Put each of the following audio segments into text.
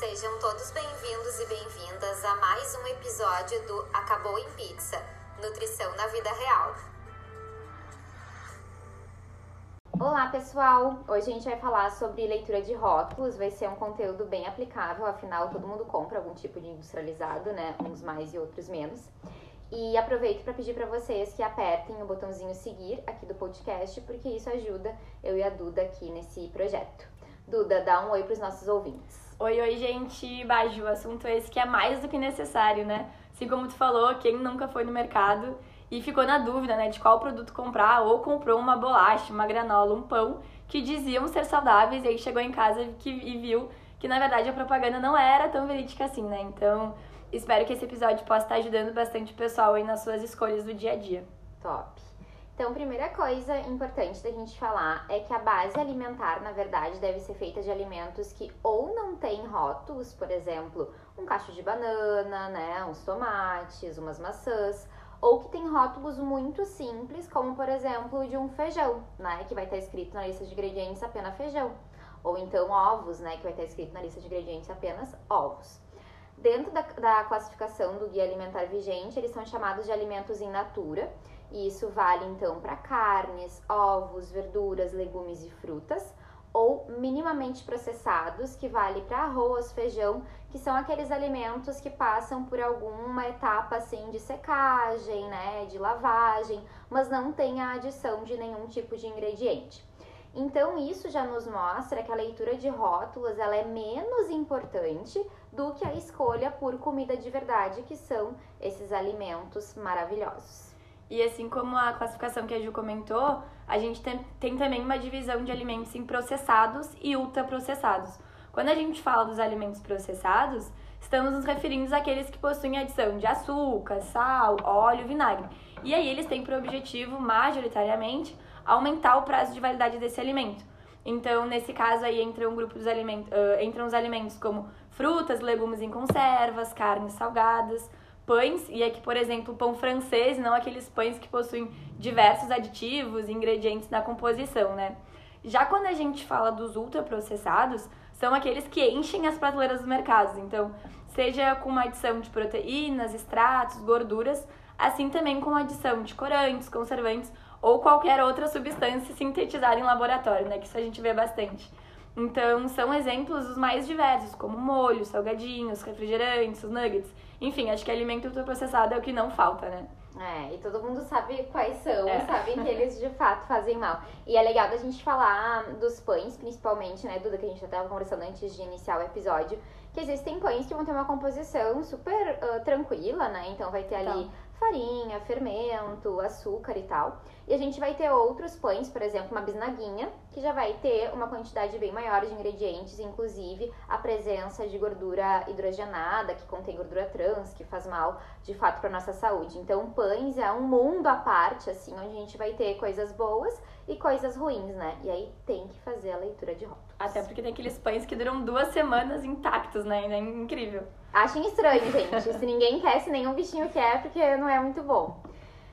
Sejam todos bem-vindos e bem-vindas a mais um episódio do Acabou em Pizza Nutrição na Vida Real. Olá pessoal! Hoje a gente vai falar sobre leitura de rótulos. Vai ser um conteúdo bem aplicável, afinal todo mundo compra algum tipo de industrializado, né? Uns mais e outros menos. E aproveito para pedir para vocês que apertem o botãozinho seguir aqui do podcast, porque isso ajuda eu e a Duda aqui nesse projeto. Duda, dá um oi para os nossos ouvintes. Oi, oi, gente. Baju, assunto é esse que é mais do que necessário, né? Assim como tu falou, quem nunca foi no mercado e ficou na dúvida, né, de qual produto comprar ou comprou uma bolacha, uma granola, um pão que diziam ser saudáveis e aí chegou em casa e viu que na verdade a propaganda não era tão verídica assim, né? Então, espero que esse episódio possa estar ajudando bastante o pessoal aí nas suas escolhas do dia a dia. Top. Então, primeira coisa importante da gente falar é que a base alimentar, na verdade, deve ser feita de alimentos que ou não tem rótulos, por exemplo, um cacho de banana, né, uns tomates, umas maçãs, ou que tem rótulos muito simples, como por exemplo de um feijão, né, que vai estar escrito na lista de ingredientes apenas feijão, ou então ovos, né, que vai estar escrito na lista de ingredientes apenas ovos. Dentro da, da classificação do Guia Alimentar vigente, eles são chamados de alimentos in natura, e isso vale então para carnes, ovos, verduras, legumes e frutas, ou minimamente processados, que vale para arroz, feijão, que são aqueles alimentos que passam por alguma etapa assim de secagem, né, de lavagem, mas não tem a adição de nenhum tipo de ingrediente. Então isso já nos mostra que a leitura de rótulos ela é menos importante do que a escolha por comida de verdade, que são esses alimentos maravilhosos. E assim como a classificação que a Ju comentou, a gente tem, tem também uma divisão de alimentos em processados e ultraprocessados. Quando a gente fala dos alimentos processados, estamos nos referindo àqueles que possuem adição de açúcar, sal, óleo, vinagre. E aí eles têm por objetivo, majoritariamente, aumentar o prazo de validade desse alimento. Então, nesse caso aí, entra um grupo dos alimentos, uh, entram os alimentos como frutas, legumes em conservas, carnes salgadas, pães, e aqui, por exemplo, pão francês, não aqueles pães que possuem diversos aditivos e ingredientes na composição, né? Já quando a gente fala dos ultraprocessados, são aqueles que enchem as prateleiras dos mercados. Então, seja com uma adição de proteínas, extratos, gorduras, assim também com adição de corantes, conservantes ou qualquer outra substância sintetizada em laboratório, né? Que isso a gente vê bastante. Então, são exemplos os mais diversos, como molhos, salgadinhos, refrigerantes, nuggets. Enfim, acho que alimento ultraprocessado é o que não falta, né? É, e todo mundo sabe quais são, é. sabem que eles de fato fazem mal. E é legal da gente falar dos pães, principalmente, né, Duda, que a gente já estava conversando antes de iniciar o episódio, que existem pães que vão ter uma composição super uh, tranquila, né? Então vai ter ali então farinha, fermento, açúcar e tal. E a gente vai ter outros pães, por exemplo, uma bisnaguinha, que já vai ter uma quantidade bem maior de ingredientes, inclusive a presença de gordura hidrogenada, que contém gordura trans, que faz mal de fato para nossa saúde. Então, pães é um mundo à parte, assim, onde a gente vai ter coisas boas e coisas ruins, né? E aí tem que fazer a leitura de rótulos. Até porque tem aqueles pães que duram duas semanas intactos, né? É incrível. Achem estranho, gente. se ninguém quer, se nenhum bichinho quer, porque não é muito bom.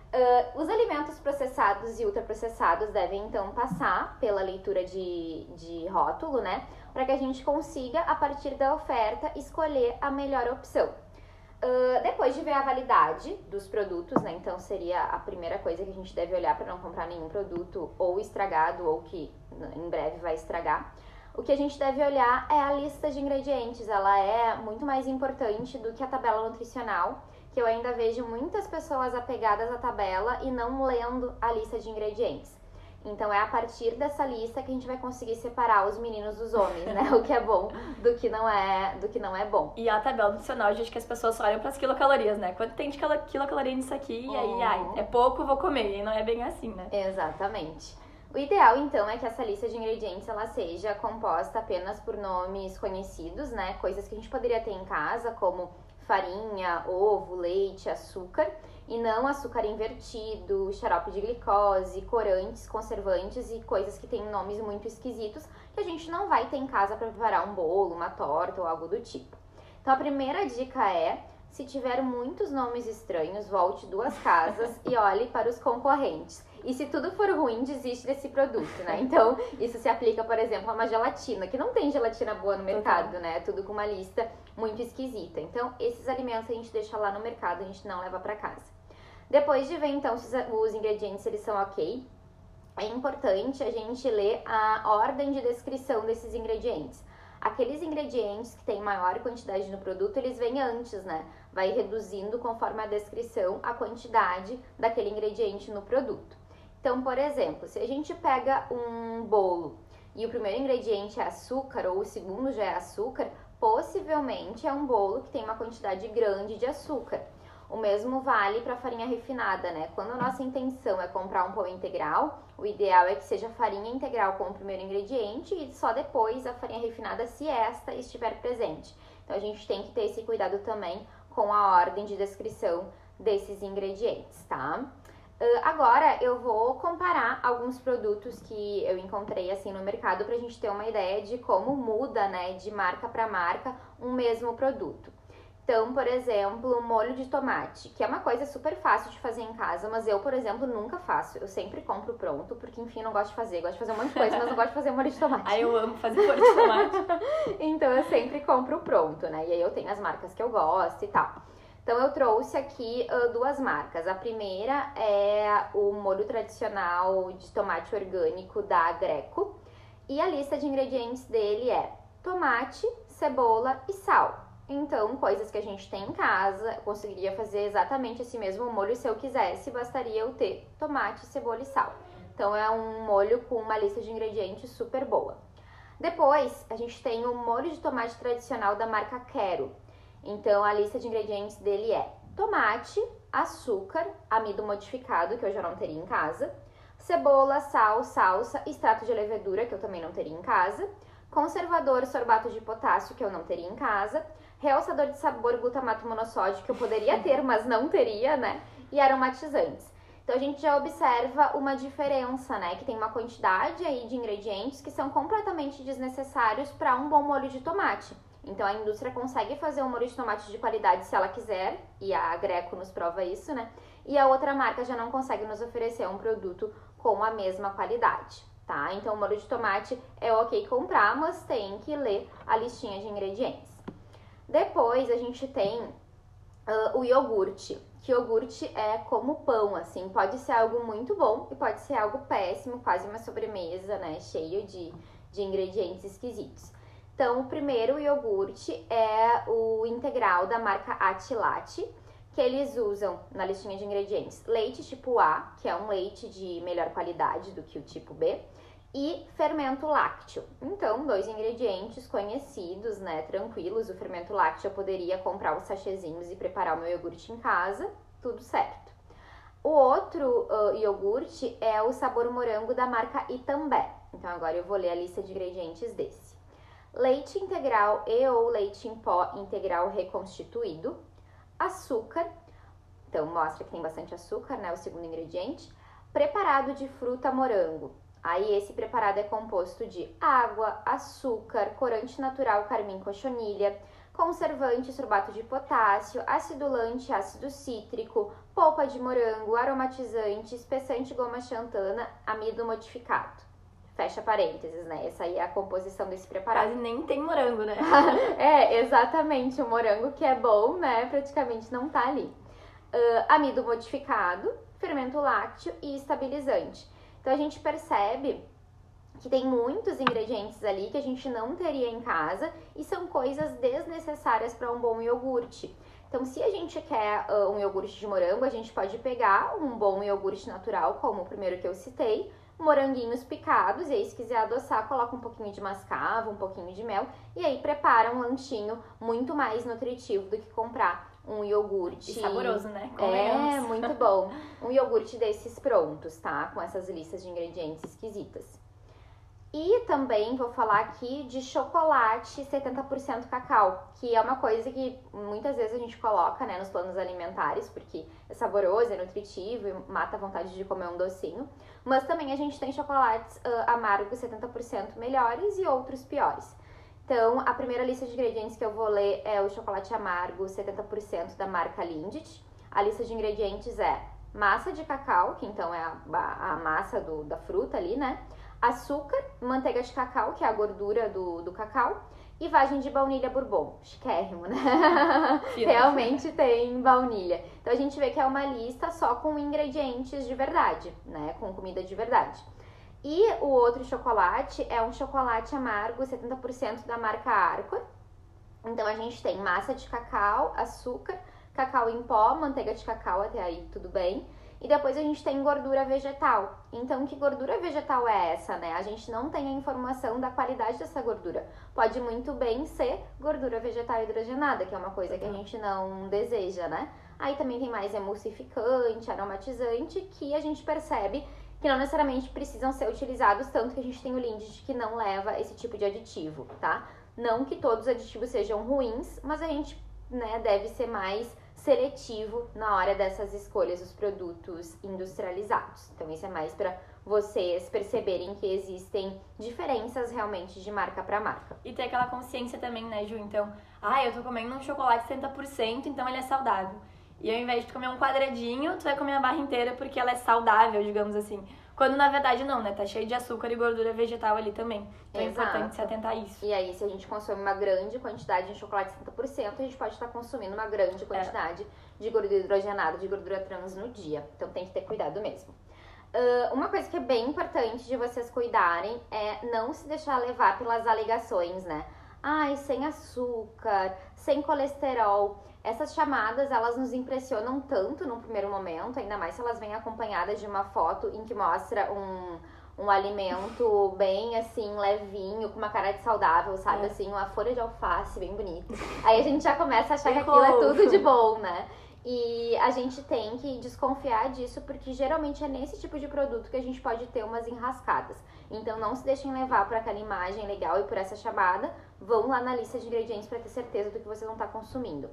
Uh, os alimentos processados e ultraprocessados devem então passar pela leitura de, de rótulo, né? Para que a gente consiga, a partir da oferta, escolher a melhor opção. Uh, depois de ver a validade dos produtos, né? Então seria a primeira coisa que a gente deve olhar para não comprar nenhum produto ou estragado ou que em breve vai estragar. O que a gente deve olhar é a lista de ingredientes. Ela é muito mais importante do que a tabela nutricional, que eu ainda vejo muitas pessoas apegadas à tabela e não lendo a lista de ingredientes. Então é a partir dessa lista que a gente vai conseguir separar os meninos dos homens, né? O que é bom do que não é, do que não é bom. E a tabela nutricional, gente, que as pessoas olham para as quilocalorias, né? Quanto tem de quilocaloria nisso aqui? E aí, ai, uhum. é pouco, vou comer. E não é bem assim, né? Exatamente. O ideal, então, é que essa lista de ingredientes ela seja composta apenas por nomes conhecidos, né? Coisas que a gente poderia ter em casa, como farinha, ovo, leite, açúcar, e não açúcar invertido, xarope de glicose, corantes, conservantes e coisas que têm nomes muito esquisitos que a gente não vai ter em casa para preparar um bolo, uma torta ou algo do tipo. Então a primeira dica é se tiver muitos nomes estranhos, volte duas casas e olhe para os concorrentes. E se tudo for ruim, desiste desse produto, né? Então, isso se aplica, por exemplo, a uma gelatina, que não tem gelatina boa no mercado, Total. né? Tudo com uma lista muito esquisita. Então, esses alimentos a gente deixa lá no mercado, a gente não leva para casa. Depois de ver, então, se os ingredientes eles são ok, é importante a gente ler a ordem de descrição desses ingredientes. Aqueles ingredientes que têm maior quantidade no produto, eles vêm antes, né? Vai reduzindo conforme a descrição a quantidade daquele ingrediente no produto. Então, por exemplo, se a gente pega um bolo e o primeiro ingrediente é açúcar ou o segundo já é açúcar, possivelmente é um bolo que tem uma quantidade grande de açúcar. O mesmo vale para farinha refinada, né? Quando a nossa intenção é comprar um pão integral, o ideal é que seja farinha integral como primeiro ingrediente e só depois a farinha refinada se esta estiver presente. Então a gente tem que ter esse cuidado também com a ordem de descrição desses ingredientes, tá? Uh, agora eu vou comparar alguns produtos que eu encontrei assim no mercado para a gente ter uma ideia de como muda, né, de marca para marca um mesmo produto. Então, por exemplo, molho de tomate, que é uma coisa super fácil de fazer em casa, mas eu, por exemplo, nunca faço. Eu sempre compro pronto, porque enfim, não gosto de fazer. Gosto de fazer um monte de coisa, mas não gosto de fazer molho de tomate. Aí eu amo fazer molho de tomate. então eu sempre compro pronto, né? E aí eu tenho as marcas que eu gosto e tal. Então eu trouxe aqui uh, duas marcas. A primeira é o molho tradicional de tomate orgânico da Greco. E a lista de ingredientes dele é tomate, cebola e sal. Então, coisas que a gente tem em casa, eu conseguiria fazer exatamente esse mesmo molho se eu quisesse, bastaria eu ter tomate, cebola e sal. Então, é um molho com uma lista de ingredientes super boa. Depois, a gente tem o molho de tomate tradicional da marca Quero. Então, a lista de ingredientes dele é tomate, açúcar, amido modificado, que eu já não teria em casa, cebola, sal, salsa, extrato de levedura, que eu também não teria em casa, conservador sorbato de potássio, que eu não teria em casa, realçador de sabor, glutamato monossódico, que eu poderia ter, mas não teria, né? E aromatizantes. Então a gente já observa uma diferença, né? Que tem uma quantidade aí de ingredientes que são completamente desnecessários para um bom molho de tomate. Então a indústria consegue fazer um molho de tomate de qualidade se ela quiser, e a Greco nos prova isso, né? E a outra marca já não consegue nos oferecer um produto com a mesma qualidade, tá? Então o molho de tomate é ok comprar, mas tem que ler a listinha de ingredientes. Depois a gente tem uh, o iogurte, que iogurte é como pão, assim, pode ser algo muito bom e pode ser algo péssimo, quase uma sobremesa, né, cheio de, de ingredientes esquisitos. Então, o primeiro iogurte é o integral da marca Atilate, que eles usam na listinha de ingredientes leite tipo A, que é um leite de melhor qualidade do que o tipo B, e fermento lácteo. Então, dois ingredientes conhecidos, né, tranquilos. O fermento lácteo eu poderia comprar os sachêzinhos e preparar o meu iogurte em casa, tudo certo. O outro uh, iogurte é o sabor morango da marca Itambé. Então, agora eu vou ler a lista de ingredientes desse. Leite integral e ou leite em pó integral reconstituído, açúcar, então mostra que tem bastante açúcar, né, o segundo ingrediente, preparado de fruta morango, Aí esse preparado é composto de água, açúcar, corante natural carmim cochonilha, conservante sorbato de potássio, acidulante ácido cítrico, polpa de morango, aromatizante, espessante goma xantana, amido modificado. Fecha parênteses, né? Essa aí é a composição desse preparado. Quase nem tem morango, né? é, exatamente. O morango que é bom, né? Praticamente não tá ali. Uh, amido modificado, fermento lácteo e estabilizante. Então a gente percebe que tem muitos ingredientes ali que a gente não teria em casa e são coisas desnecessárias para um bom iogurte. Então, se a gente quer uh, um iogurte de morango, a gente pode pegar um bom iogurte natural, como o primeiro que eu citei, moranguinhos picados, e aí se quiser adoçar, coloca um pouquinho de mascavo, um pouquinho de mel, e aí prepara um lanchinho muito mais nutritivo do que comprar um iogurte. E saboroso, né? É, muito bom. Um iogurte desses prontos, tá? Com essas listas de ingredientes esquisitas. E também vou falar aqui de chocolate 70% cacau, que é uma coisa que muitas vezes a gente coloca né, nos planos alimentares, porque é saboroso, é nutritivo e mata a vontade de comer um docinho. Mas também a gente tem chocolates uh, amargos 70% melhores e outros piores. Então, a primeira lista de ingredientes que eu vou ler é o chocolate amargo 70% da marca Lindt. A lista de ingredientes é massa de cacau, que então é a, a, massa do, da fruta ali, né? Açúcar, manteiga de cacau, que é a gordura do, do cacau, e vagem de baunilha bourbon. Chiquérrimo, né? Realmente tem baunilha. Então a gente vê que é uma lista só com ingredientes de verdade, né? Com comida de verdade. E o outro chocolate é um chocolate amargo, 70% da marca Arcor. Então a gente tem massa de cacau, açúcar, cacau em pó, manteiga de cacau, até aí tudo bem. E depois a gente tem gordura vegetal. Então, que gordura vegetal é essa, né? A gente não tem a informação da qualidade dessa gordura. Pode muito bem ser gordura vegetal hidrogenada, que é uma coisa que a gente não deseja, né? Aí também tem mais emulsificante, aromatizante, que a gente percebe que não necessariamente precisam ser utilizados, tanto que a gente tem o Lindt que não leva esse tipo de aditivo, tá? Não que todos os aditivos sejam ruins, mas a gente né, deve ser mais seletivo na hora dessas escolhas dos produtos industrializados. Então, isso é mais para vocês perceberem que existem diferenças realmente de marca para marca. E ter aquela consciência também, né, Ju? Então, ah, eu tô comendo um chocolate 70%, então ele é saudável. E ao invés de comer um quadradinho, tu vai comer a barra inteira porque ela é saudável, digamos assim. Quando na verdade não, né? Tá cheio de açúcar e gordura vegetal ali também. Então Exato. é importante se atentar a isso. E aí, se a gente consome uma grande quantidade de chocolate 70%, a gente pode estar consumindo uma grande quantidade é. de gordura hidrogenada, de gordura trans no dia. Então tem que ter cuidado mesmo. Uh, uma coisa que é bem importante de vocês cuidarem é não se deixar levar pelas alegações, né? Ai, sem açúcar, sem colesterol. Essas chamadas, elas nos impressionam tanto no primeiro momento, ainda mais se elas vêm acompanhadas de uma foto em que mostra um, um alimento bem assim, levinho, com uma cara de saudável, sabe? É. Assim, uma folha de alface bem bonita. Aí a gente já começa a achar que aquilo é tudo de bom, né? E a gente tem que desconfiar disso, porque geralmente é nesse tipo de produto que a gente pode ter umas enrascadas. Então não se deixem levar por aquela imagem legal e por essa chamada. Vão lá na lista de ingredientes para ter certeza do que você não está consumindo.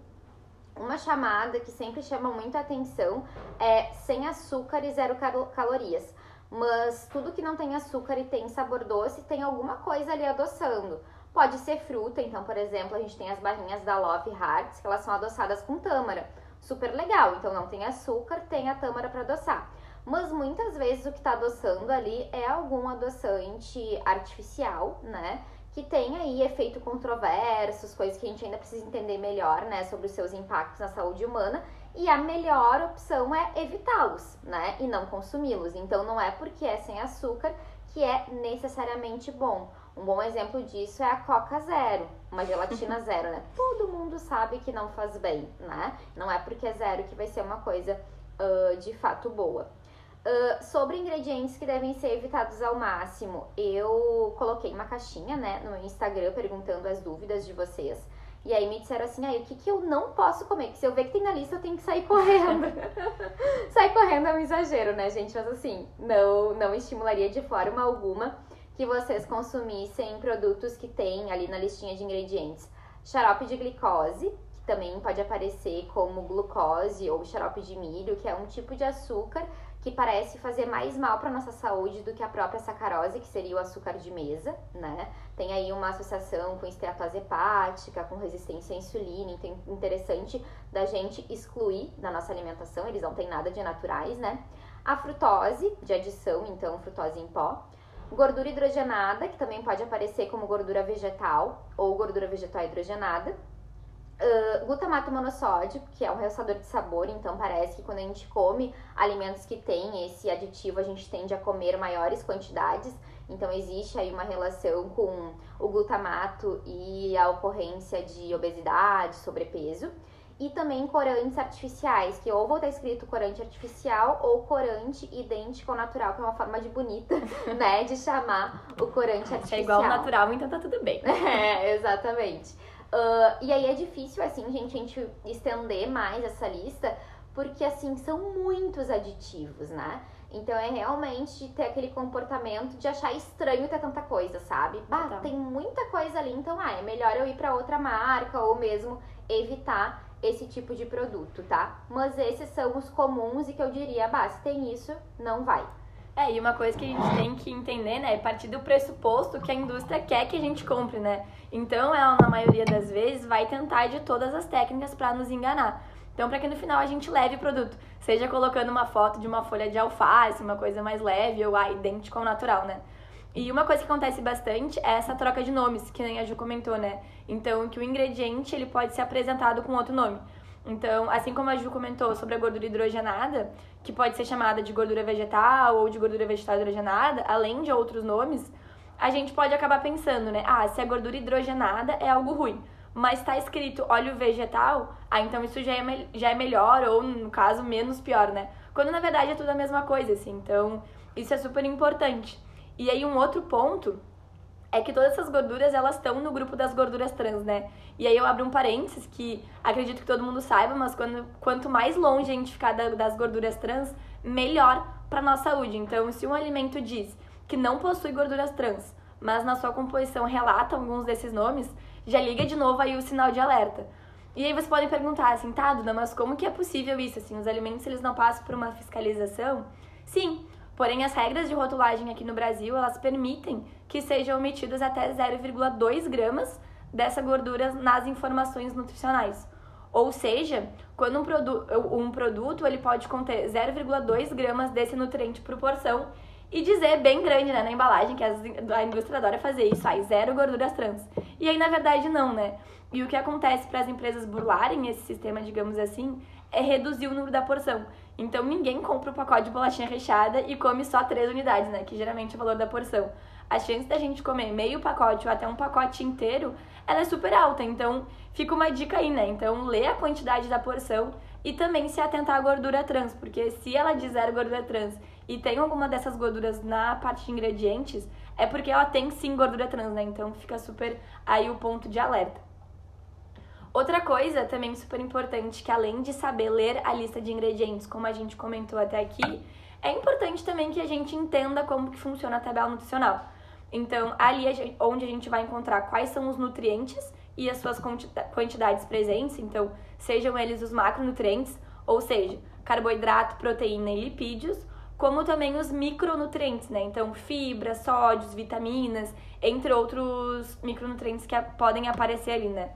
Uma chamada que sempre chama muita atenção é sem açúcar e zero calorias. Mas tudo que não tem açúcar e tem sabor doce tem alguma coisa ali adoçando. Pode ser fruta, então, por exemplo, a gente tem as barrinhas da Love Hearts, que elas são adoçadas com tâmara. Super legal, então não tem açúcar, tem a tâmara para adoçar. Mas muitas vezes o que está adoçando ali é algum adoçante artificial, né? Que tem aí efeito controversos, coisas que a gente ainda precisa entender melhor, né, sobre os seus impactos na saúde humana. E a melhor opção é evitá-los, né, e não consumi-los. Então não é porque é sem açúcar que é necessariamente bom. Um bom exemplo disso é a Coca Zero, uma gelatina zero, né? Todo mundo sabe que não faz bem, né? Não é porque é zero que vai ser uma coisa uh, de fato boa. Uh, sobre ingredientes que devem ser evitados ao máximo, eu coloquei uma caixinha, né, no Instagram perguntando as dúvidas de vocês. E aí me disseram assim, aí, o que, que eu não posso comer? Que se eu ver que tem na lista, eu tenho que sair correndo. sair correndo é um exagero, né, gente? Mas assim, não, não estimularia de forma alguma que vocês consumissem produtos que tem ali na listinha de ingredientes. Xarope de glicose, que também pode aparecer como glucose ou xarope de milho, que é um tipo de açúcar que parece fazer mais mal para nossa saúde do que a própria sacarose, que seria o açúcar de mesa, né? Tem aí uma associação com esteatose hepática, com resistência à insulina, então é interessante da gente excluir da nossa alimentação, eles não têm nada de naturais, né? A frutose, de adição, então frutose em pó. Gordura hidrogenada, que também pode aparecer como gordura vegetal ou gordura vegetal hidrogenada Uh, glutamato monossódico, que é um realçador de sabor, então parece que quando a gente come alimentos que têm esse aditivo, a gente tende a comer maiores quantidades. Então existe aí uma relação com o glutamato e a ocorrência de obesidade, sobrepeso. E também corantes artificiais, que ou vou estar escrito corante artificial ou corante idêntico ao natural, que é uma forma de bonita, né, de chamar o corante artificial. É igual ao natural, então tá tudo bem. É, exatamente. Uh, e aí é difícil, assim, gente, a gente estender mais essa lista, porque, assim, são muitos aditivos, né? Então é realmente ter aquele comportamento de achar estranho ter tanta coisa, sabe? Bah, tá. tem muita coisa ali, então ah, é melhor eu ir para outra marca ou mesmo evitar esse tipo de produto, tá? Mas esses são os comuns e que eu diria, bah, se tem isso, não vai. É, e uma coisa que a gente tem que entender, né, é partir do pressuposto que a indústria quer que a gente compre, né? Então, ela, na maioria das vezes, vai tentar de todas as técnicas para nos enganar. Então, para que no final a gente leve o produto, seja colocando uma foto de uma folha de alface, uma coisa mais leve ou ah, idêntico ao natural, né? E uma coisa que acontece bastante é essa troca de nomes, que nem a Ju comentou, né? Então, que o ingrediente ele pode ser apresentado com outro nome. Então, assim como a Ju comentou sobre a gordura hidrogenada, que pode ser chamada de gordura vegetal ou de gordura vegetal hidrogenada, além de outros nomes, a gente pode acabar pensando, né? Ah, se a gordura hidrogenada é algo ruim, mas está escrito óleo vegetal, ah, então isso já é, já é melhor, ou no caso, menos pior, né? Quando na verdade é tudo a mesma coisa, assim. Então, isso é super importante. E aí um outro ponto é que todas essas gorduras elas estão no grupo das gorduras trans, né? E aí eu abro um parênteses que acredito que todo mundo saiba, mas quando, quanto mais longe a gente ficar da, das gorduras trans, melhor para nossa saúde. Então, se um alimento diz que não possui gorduras trans, mas na sua composição relata alguns desses nomes, já liga de novo aí o sinal de alerta. E aí vocês podem perguntar assim, tá, Duda, mas como que é possível isso? Assim, os alimentos eles não passam por uma fiscalização? Sim, Porém, as regras de rotulagem aqui no Brasil, elas permitem que sejam omitidos até 0,2 gramas dessa gordura nas informações nutricionais. Ou seja, quando um, produ um produto ele pode conter 0,2 gramas desse nutriente por porção e dizer bem grande né, na embalagem que a indústria adora fazer isso, aí zero gorduras trans. E aí, na verdade, não, né? E o que acontece para as empresas burlarem esse sistema, digamos assim, é reduzir o número da porção. Então ninguém compra o pacote de bolachinha recheada e come só três unidades, né? Que geralmente é o valor da porção. A chance da gente comer meio pacote ou até um pacote inteiro, ela é super alta. Então fica uma dica aí, né? Então lê a quantidade da porção e também se atentar à gordura trans, porque se ela diz zero gordura trans e tem alguma dessas gorduras na parte de ingredientes, é porque ela tem sim gordura trans, né? Então fica super aí o ponto de alerta. Outra coisa também super importante, que além de saber ler a lista de ingredientes, como a gente comentou até aqui, é importante também que a gente entenda como que funciona a tabela nutricional. Então, ali onde a gente vai encontrar quais são os nutrientes e as suas quantidades presentes, então, sejam eles os macronutrientes, ou seja, carboidrato, proteína e lipídios, como também os micronutrientes, né? Então, fibras, sódios, vitaminas, entre outros micronutrientes que podem aparecer ali, né?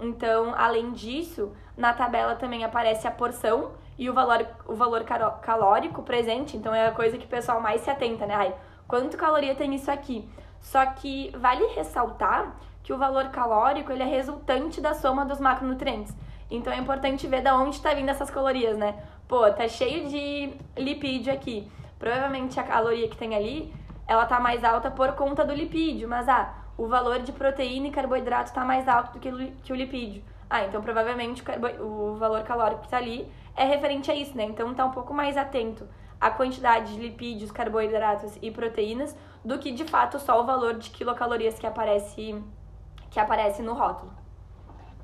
Então, além disso, na tabela também aparece a porção e o valor, o valor calórico presente. Então, é a coisa que o pessoal mais se atenta, né? Ai, quanto caloria tem isso aqui? Só que vale ressaltar que o valor calórico ele é resultante da soma dos macronutrientes. Então, é importante ver de onde está vindo essas calorias, né? Pô, tá cheio de lipídio aqui. Provavelmente a caloria que tem ali, ela tá mais alta por conta do lipídio, mas ah, o valor de proteína e carboidrato está mais alto do que o lipídio. Ah, então provavelmente o valor calórico que está ali é referente a isso, né? Então tá um pouco mais atento à quantidade de lipídios, carboidratos e proteínas do que de fato só o valor de quilocalorias que aparece que aparece no rótulo.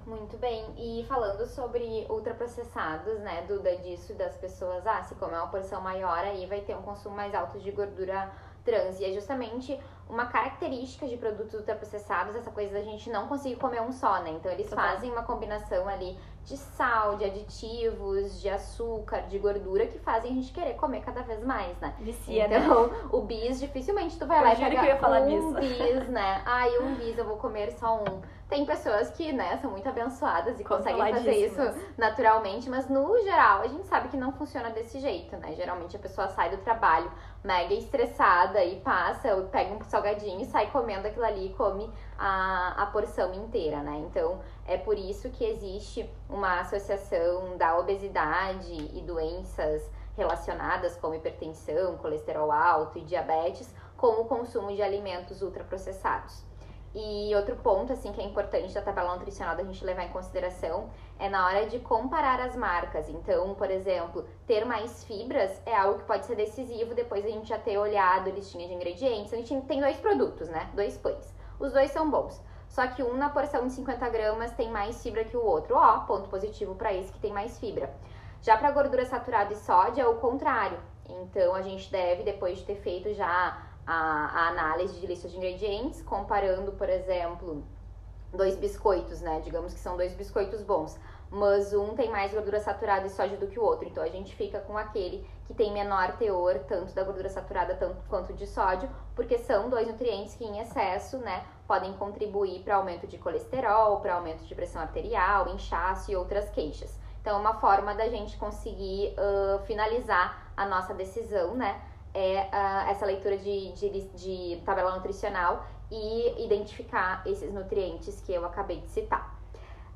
Muito bem. E falando sobre ultraprocessados, né, Duda, disso das pessoas, ah, se comer uma porção maior aí vai ter um consumo mais alto de gordura trans. E é justamente uma característica de produtos ultraprocessados, essa coisa da gente não conseguir comer um só, né? Então eles fazem uma combinação ali de sal, de aditivos, de açúcar, de gordura que fazem a gente querer comer cada vez mais, né? Vicia, então, né? o bis dificilmente tu vai eu lá e pega que eu ia falar um bis, né? Ai, um bis eu vou comer só um. Tem pessoas que, né, são muito abençoadas e conseguem fazer isso naturalmente, mas no geral a gente sabe que não funciona desse jeito, né? Geralmente a pessoa sai do trabalho mega estressada e passa, pega um salgadinho e sai comendo aquilo ali e come a, a porção inteira, né? Então é por isso que existe uma associação da obesidade e doenças relacionadas como hipertensão, colesterol alto e diabetes com o consumo de alimentos ultraprocessados. E outro ponto, assim, que é importante da tabela nutricional da gente levar em consideração é na hora de comparar as marcas. Então, por exemplo, ter mais fibras é algo que pode ser decisivo depois a gente já ter olhado a listinha de ingredientes. A gente tem dois produtos, né? Dois pães. Os dois são bons. Só que um na porção de 50 gramas tem mais fibra que o outro. Ó, ponto positivo para esse que tem mais fibra. Já para gordura saturada e sódio é o contrário. Então, a gente deve, depois de ter feito já a, a análise de lista de ingredientes, comparando, por exemplo, dois biscoitos, né? Digamos que são dois biscoitos bons, mas um tem mais gordura saturada e sódio do que o outro. Então a gente fica com aquele que tem menor teor tanto da gordura saturada tanto quanto de sódio, porque são dois nutrientes que em excesso, né, podem contribuir para aumento de colesterol, para aumento de pressão arterial, inchaço e outras queixas. Então, uma forma da gente conseguir uh, finalizar a nossa decisão, né? É uh, essa leitura de, de, de tabela nutricional e identificar esses nutrientes que eu acabei de citar.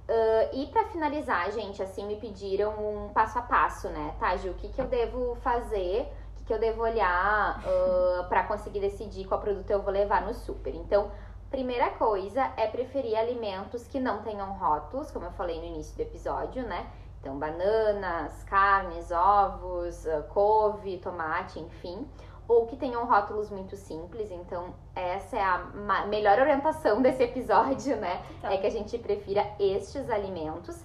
Uh, e para finalizar, gente, assim, me pediram um passo a passo, né? Tá, Ju, o que, que eu devo fazer, o que, que eu devo olhar uh, para conseguir decidir qual produto eu vou levar no super. Então, primeira coisa é preferir alimentos que não tenham rótulos, como eu falei no início do episódio, né? Então, bananas, carnes, ovos, uh, couve, tomate, enfim ou que tenham rótulos muito simples. Então, essa é a melhor orientação desse episódio, né? Tá. É que a gente prefira estes alimentos.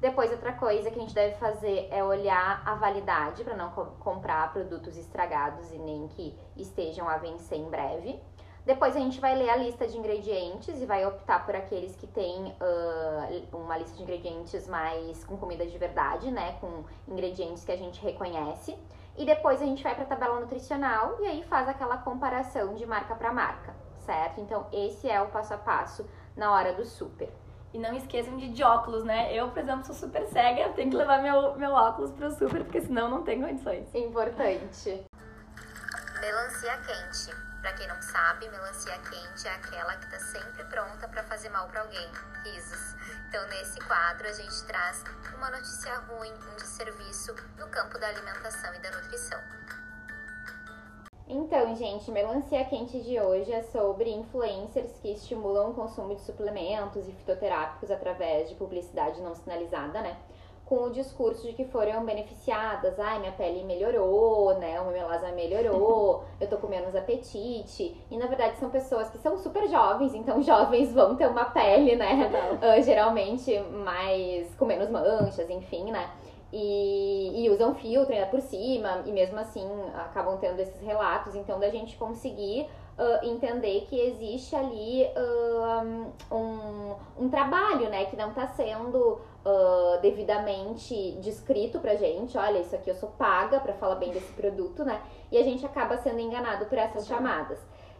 Depois, outra coisa que a gente deve fazer é olhar a validade para não co comprar produtos estragados e nem que estejam a vencer em breve. Depois a gente vai ler a lista de ingredientes e vai optar por aqueles que têm uh, uma lista de ingredientes mais com comida de verdade, né? Com ingredientes que a gente reconhece. E depois a gente vai para a tabela nutricional e aí faz aquela comparação de marca para marca, certo? Então esse é o passo a passo na hora do super. E não esqueçam de, de óculos, né? Eu, por exemplo, sou super cega, tenho que levar meu, meu óculos pro super, porque senão não tem condições. Importante. Melancia quente. Para quem não sabe, melancia quente é aquela que tá sempre pronta para fazer mal para alguém. Risos. Então, nesse quadro, a gente traz uma notícia ruim, um desserviço no campo da alimentação e da nutrição. Então, gente, melancia quente de hoje é sobre influencers que estimulam o consumo de suplementos e fitoterápicos através de publicidade não sinalizada, né? Com o discurso de que foram beneficiadas, ai, minha pele melhorou, né, o meu melasma melhorou, eu tô com menos apetite. E na verdade são pessoas que são super jovens, então jovens vão ter uma pele, né, uh, geralmente mais com menos manchas, enfim, né. E, e, usam filtro ainda por cima, e mesmo assim acabam tendo esses relatos. Então, da gente conseguir uh, entender que existe ali uh, um, um trabalho, né, que não está sendo uh, devidamente descrito pra gente, olha, isso aqui eu sou paga para falar bem desse produto, né? E a gente acaba sendo enganado por essas chamadas.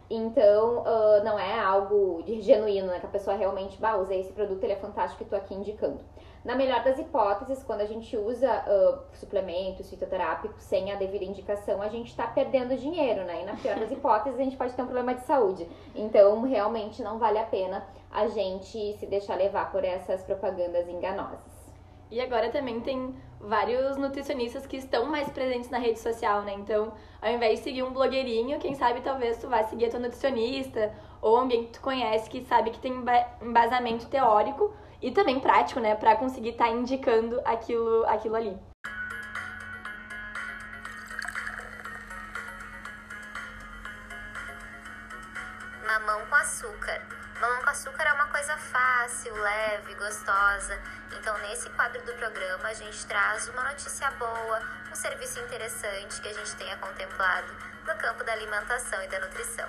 Então, uh, não é algo de genuíno, né? Que a pessoa realmente, bah, usei esse produto, ele é fantástico e tô aqui indicando. Na melhor das hipóteses, quando a gente usa uh, suplementos fitoterápicos sem a devida indicação, a gente está perdendo dinheiro, né? E na pior das hipóteses, a gente pode ter um problema de saúde. Então, realmente não vale a pena a gente se deixar levar por essas propagandas enganosas. E agora também tem vários nutricionistas que estão mais presentes na rede social, né? Então, ao invés de seguir um blogueirinho, quem sabe talvez tu vá seguir a tua nutricionista ou alguém que tu conhece que sabe que tem embasamento teórico e também prático, né, para conseguir estar tá indicando aquilo, aquilo ali. Mamão com açúcar. Mamão com açúcar é uma coisa fácil, leve, gostosa. Então, nesse quadro do programa, a gente traz uma notícia boa, um serviço interessante que a gente tenha contemplado no campo da alimentação e da nutrição.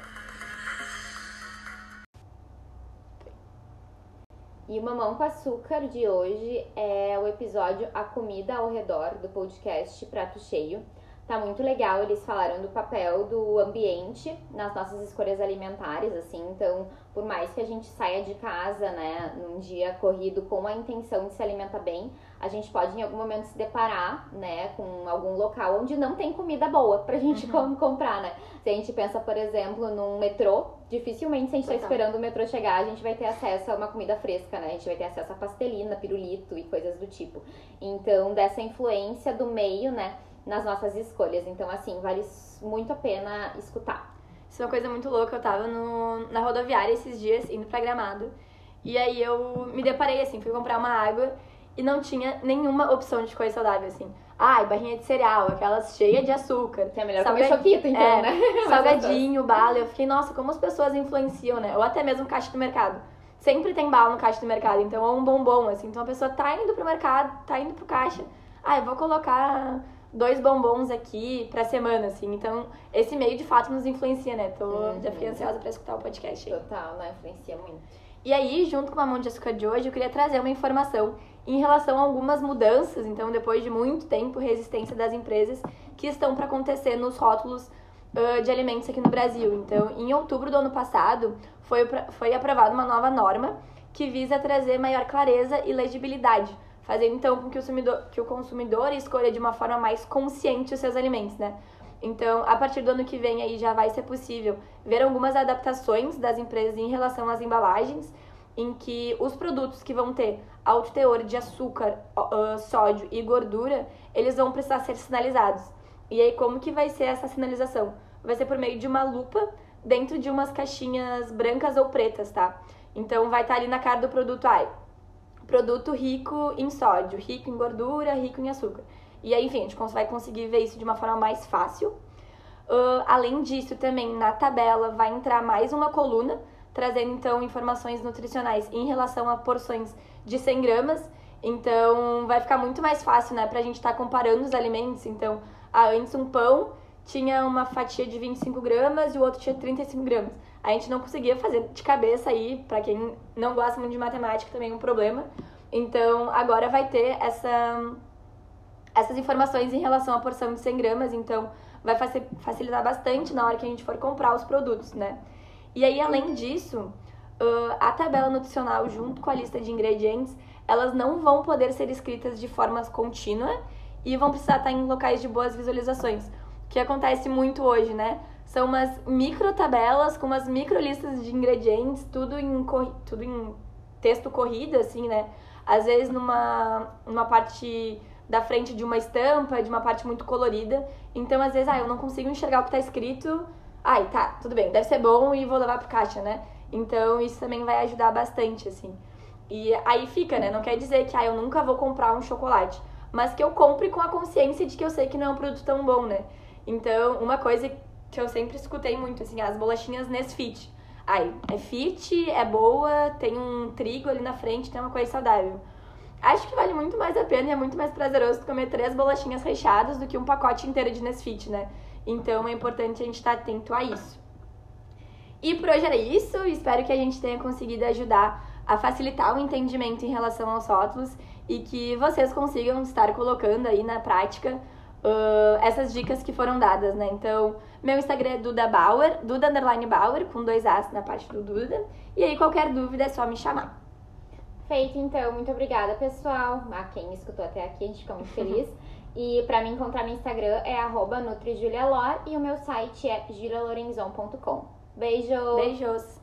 E o Mamão com Açúcar de hoje é o episódio A Comida ao Redor do podcast Prato Cheio. Tá muito legal, eles falaram do papel do ambiente nas nossas escolhas alimentares, assim, então, por mais que a gente saia de casa, né, num dia corrido com a intenção de se alimentar bem, a gente pode em algum momento se deparar, né, com algum local onde não tem comida boa pra gente uhum. comprar, né? Se a gente pensa, por exemplo, num metrô, dificilmente se a gente tá esperando o metrô chegar, a gente vai ter acesso a uma comida fresca, né? A gente vai ter acesso a pastelina, pirulito e coisas do tipo. Então, dessa influência do meio, né, nas nossas escolhas. Então, assim, vale muito a pena escutar. Isso é uma coisa muito louca. Eu tava no, na rodoviária esses dias, indo pra Gramado. E aí eu me deparei, assim, fui comprar uma água e não tinha nenhuma opção de coisa saudável, assim. Ai, barrinha de cereal, aquelas cheias de açúcar. Que é melhor Salgad... comer choquito, então, é, né? Salgadinho, bala. Eu fiquei, nossa, como as pessoas influenciam, né? Ou até mesmo caixa do mercado. Sempre tem bala no caixa do mercado, então é um bombom, assim. Então a pessoa tá indo pro mercado, tá indo pro caixa. Ah, eu vou colocar dois bombons aqui pra semana, assim. Então, esse meio de fato nos influencia, né? Tô, uhum. Já fiquei ansiosa pra escutar o podcast aí. Total, né? Influencia muito. E aí, junto com a mão de açúcar de hoje, eu queria trazer uma informação em relação a algumas mudanças, então, depois de muito tempo, resistência das empresas que estão para acontecer nos rótulos uh, de alimentos aqui no Brasil. Então, em outubro do ano passado, foi, foi aprovada uma nova norma que visa trazer maior clareza e legibilidade fazendo então com que o consumidor, que o consumidor escolha de uma forma mais consciente os seus alimentos, né? Então, a partir do ano que vem aí já vai ser possível ver algumas adaptações das empresas em relação às embalagens, em que os produtos que vão ter alto teor de açúcar, sódio e gordura, eles vão precisar ser sinalizados. E aí, como que vai ser essa sinalização? Vai ser por meio de uma lupa dentro de umas caixinhas brancas ou pretas, tá? Então, vai estar ali na cara do produto, ai, produto rico em sódio, rico em gordura, rico em açúcar. E aí, enfim, a gente vai conseguir ver isso de uma forma mais fácil. Uh, além disso, também na tabela vai entrar mais uma coluna, trazendo então informações nutricionais em relação a porções de 100 gramas. Então, vai ficar muito mais fácil, né, pra gente estar tá comparando os alimentos. Então, ah, antes um pão tinha uma fatia de 25 gramas e o outro tinha 35 gramas. A gente não conseguia fazer de cabeça aí, para quem não gosta muito de matemática também é um problema. Então, agora vai ter essa, essas informações em relação à porção de 100 gramas, então vai facilitar bastante na hora que a gente for comprar os produtos, né? E aí, além disso, a tabela nutricional junto com a lista de ingredientes, elas não vão poder ser escritas de forma contínua e vão precisar estar em locais de boas visualizações, que acontece muito hoje, né? São umas micro tabelas com umas micro listas de ingredientes, tudo em, tudo em texto corrido, assim, né? Às vezes numa, numa parte da frente de uma estampa, de uma parte muito colorida. Então, às vezes, ah, eu não consigo enxergar o que tá escrito. Ai, tá, tudo bem, deve ser bom e vou levar pro caixa, né? Então, isso também vai ajudar bastante, assim. E aí fica, né? Não quer dizer que, ah, eu nunca vou comprar um chocolate. Mas que eu compre com a consciência de que eu sei que não é um produto tão bom, né? Então, uma coisa que eu sempre escutei muito, assim, as bolachinhas Nesfit. Ai, é fit, é boa, tem um trigo ali na frente, tem uma coisa saudável. Acho que vale muito mais a pena e é muito mais prazeroso comer três bolachinhas recheadas do que um pacote inteiro de Nesfit, né? Então é importante a gente estar atento a isso. E por hoje era isso. Espero que a gente tenha conseguido ajudar a facilitar o entendimento em relação aos rótulos e que vocês consigam estar colocando aí na prática uh, essas dicas que foram dadas, né? Então, meu Instagram é Duda Bauer, Duda Underline Bauer, com dois As na parte do Duda. E aí, qualquer dúvida é só me chamar. Feito, então. Muito obrigada, pessoal. A quem escutou até aqui, a gente fica muito feliz. e para me encontrar no Instagram é arroba NutriJuliaLor e o meu site é gilalorenzon.com. Beijos! Beijos!